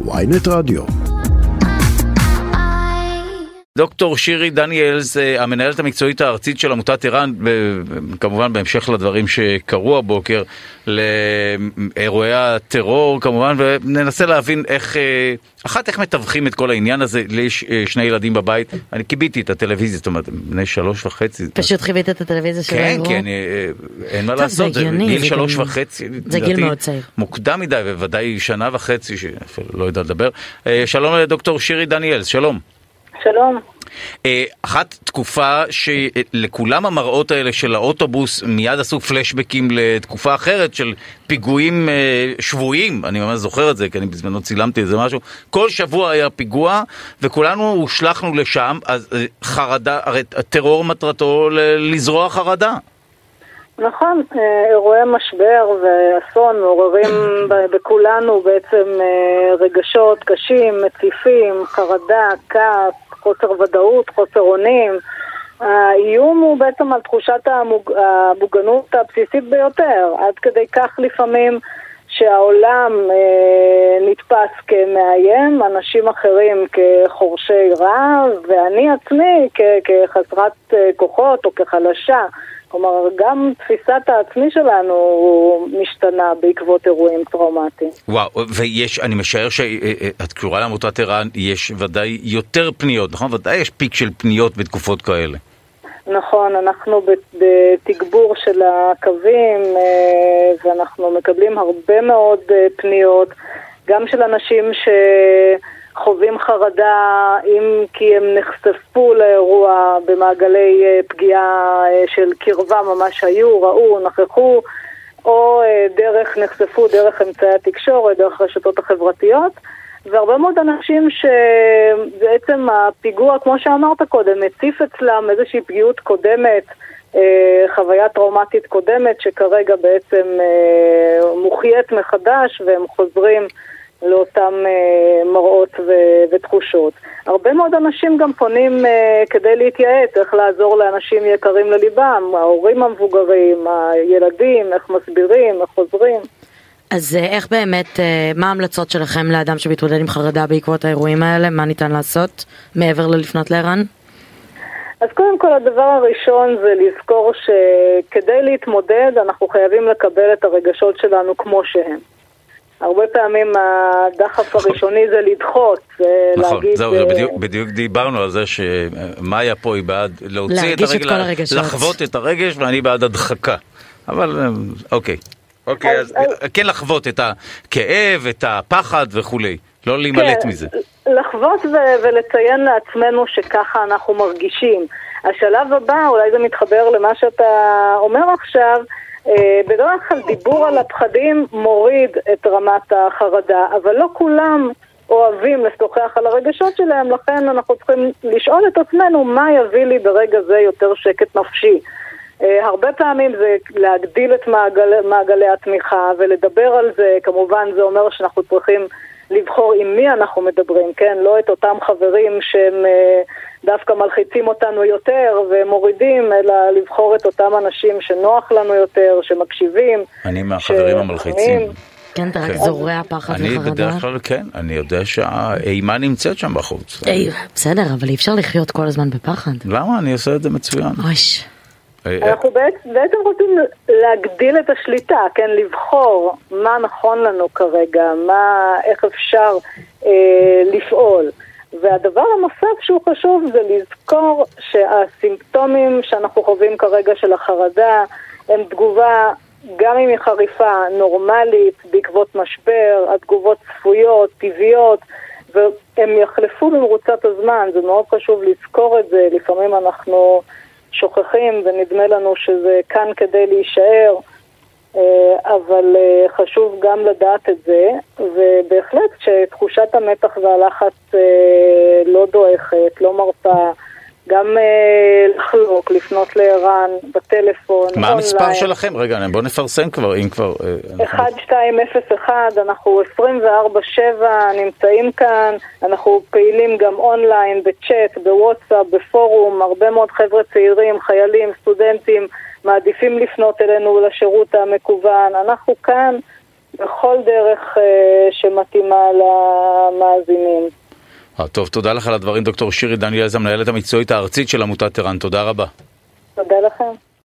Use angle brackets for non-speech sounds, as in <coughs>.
ויינט רדיו. דוקטור שירי דניאלס, אה, המנהלת המקצועית הארצית של עמותת ער"ן, כמובן בהמשך לדברים שקרו הבוקר, לאירועי הטרור כמובן, וננסה להבין איך, אה, אחת, איך מתווכים את כל העניין הזה, לי יש אה, שני ילדים בבית, אני כיביתי את הטלוויזיה, זאת אומרת, בני שלוש וחצי. פשוט חיבית את הטלוויזיה של האירוע? כן, כן, אין מה לעשות, זה גיל שלוש וחצי, זה גיל מאוד צעיר. מוקדם מדי, ובוודאי שנה וחצי, שאפילו לא יודע לדבר. שלום לדוקטור שירי דניאלס, שלום. שלום. אה, אחת תקופה שלכולם המראות האלה של האוטובוס מיד עשו פלשבקים לתקופה אחרת של פיגועים אה, שבויים, אני ממש זוכר את זה כי אני בזמנו צילמתי איזה משהו, כל שבוע היה פיגוע וכולנו הושלכנו לשם, אז אה, חרדה, הרי הטרור מטרתו לזרוע חרדה. נכון, אירועי משבר ואסון מעוררים <coughs> בכולנו בעצם רגשות קשים, מציפים, חרדה, כעס, חוסר ודאות, חוסר אונים. האיום הוא בעצם על תחושת המוג... המוגנות הבסיסית ביותר, עד כדי כך לפעמים שהעולם אה, נתפס כמאיים, אנשים אחרים כחורשי רע, ואני עצמי כ... כחסרת אה, כוחות או כחלשה. כלומר, גם תפיסת העצמי שלנו משתנה בעקבות אירועים טראומטיים. וואו, ויש, אני משער שאת קשורה לעמותת ער"ן, יש ודאי יותר פניות, נכון? ודאי יש פיק של פניות בתקופות כאלה. נכון, אנחנו בתגבור של הקווים, אה, ואנחנו מקבלים הרבה מאוד אה, פניות, גם של אנשים ש... חווים חרדה אם כי הם נחשפו לאירוע במעגלי אה, פגיעה אה, של קרבה ממש היו, ראו, נכחו, או אה, דרך, נחשפו דרך אמצעי התקשורת, דרך הרשתות החברתיות. והרבה מאוד אנשים שבעצם הפיגוע, כמו שאמרת קודם, מציף אצלם איזושהי פגיעות קודמת, חוויה טראומטית קודמת, שכרגע בעצם מוחיית מחדש והם חוזרים לאותם אה, מראות ו- ותחושות. הרבה מאוד אנשים גם פונים אה, כדי להתייעץ, איך לעזור לאנשים יקרים לליבם, ההורים המבוגרים, הילדים, איך מסבירים, איך עוזרים. אז אה, איך באמת, אה, מה ההמלצות שלכם לאדם שמתמודד עם חרדה בעקבות האירועים האלה? מה ניתן לעשות מעבר ללפנות לער"ן? אז קודם כל הדבר הראשון זה לזכור שכדי להתמודד אנחנו חייבים לקבל את הרגשות שלנו כמו שהם. הרבה פעמים הדחף הראשוני זה לדחות, זה נכון, להגיד... זהו, זה בדיוק, בדיוק דיברנו על זה שמאיה פה היא בעד להוציא את הרגש, לחוות את הרגש ואני בעד הדחקה. אבל אוקיי, אוקיי, אז, אז, אז כן לחוות את הכאב, את הפחד וכולי, לא להימלט כן, מזה. לחוות ו- ולציין לעצמנו שככה אנחנו מרגישים. השלב הבא, אולי זה מתחבר למה שאתה אומר עכשיו, אה, בדרך כלל דיבור על הפחדים מוריד את רמת החרדה, אבל לא כולם אוהבים לשוחח על הרגשות שלהם, לכן אנחנו צריכים לשאול את עצמנו מה יביא לי ברגע זה יותר שקט נפשי. Uh, הרבה פעמים זה להגדיל את מעגל, מעגלי התמיכה ולדבר על זה, כמובן זה אומר שאנחנו צריכים לבחור עם מי אנחנו מדברים, כן? לא את אותם חברים שהם uh, דווקא מלחיצים אותנו יותר ומורידים, אלא לבחור את אותם אנשים שנוח לנו יותר, שמקשיבים. אני מהחברים המלחיצים. כן, אתה רק כן. זורע פחד וחרדה. אני בדרך כלל כן, אני יודע שהאימה נמצאת שם בחוץ. בסדר, אבל אי אפשר לחיות כל הזמן בפחד. למה? אני עושה את זה מצוין. אויש. אה, אנחנו בעצם רוצים להגדיל את השליטה, כן, לבחור מה נכון לנו כרגע, מה, איך אפשר אה, לפעול. והדבר הנוסף שהוא חשוב זה לזכור שהסימפטומים שאנחנו חווים כרגע של החרדה הם תגובה, גם אם היא חריפה, נורמלית, בעקבות משבר, התגובות צפויות, טבעיות, והם יחלפו במרוצת הזמן, זה מאוד חשוב לזכור את זה, לפעמים אנחנו שוכחים ונדמה לנו שזה כאן כדי להישאר. אה, אבל אה, חשוב גם לדעת את זה, ובהחלט כשתחושת המתח והלחץ אה, לא דועכת, לא מרפה, גם לחלוק, לפנות לער"ן, בטלפון, מה המספר שלכם? רגע, בואו נפרסם כבר, אם כבר... 1201, אנחנו 24-7 נמצאים כאן, אנחנו פעילים גם אונליין, בצ'אט, בוואטסאפ, בפורום, הרבה מאוד חבר'ה צעירים, חיילים, סטודנטים. מעדיפים לפנות אלינו לשירות המקוון. אנחנו כאן בכל דרך שמתאימה למאזינים. טוב, תודה לך על הדברים, דוקטור שירי דניאלז, המנהלת המקצועית הארצית של עמותת ער"ן. תודה רבה. תודה לכם.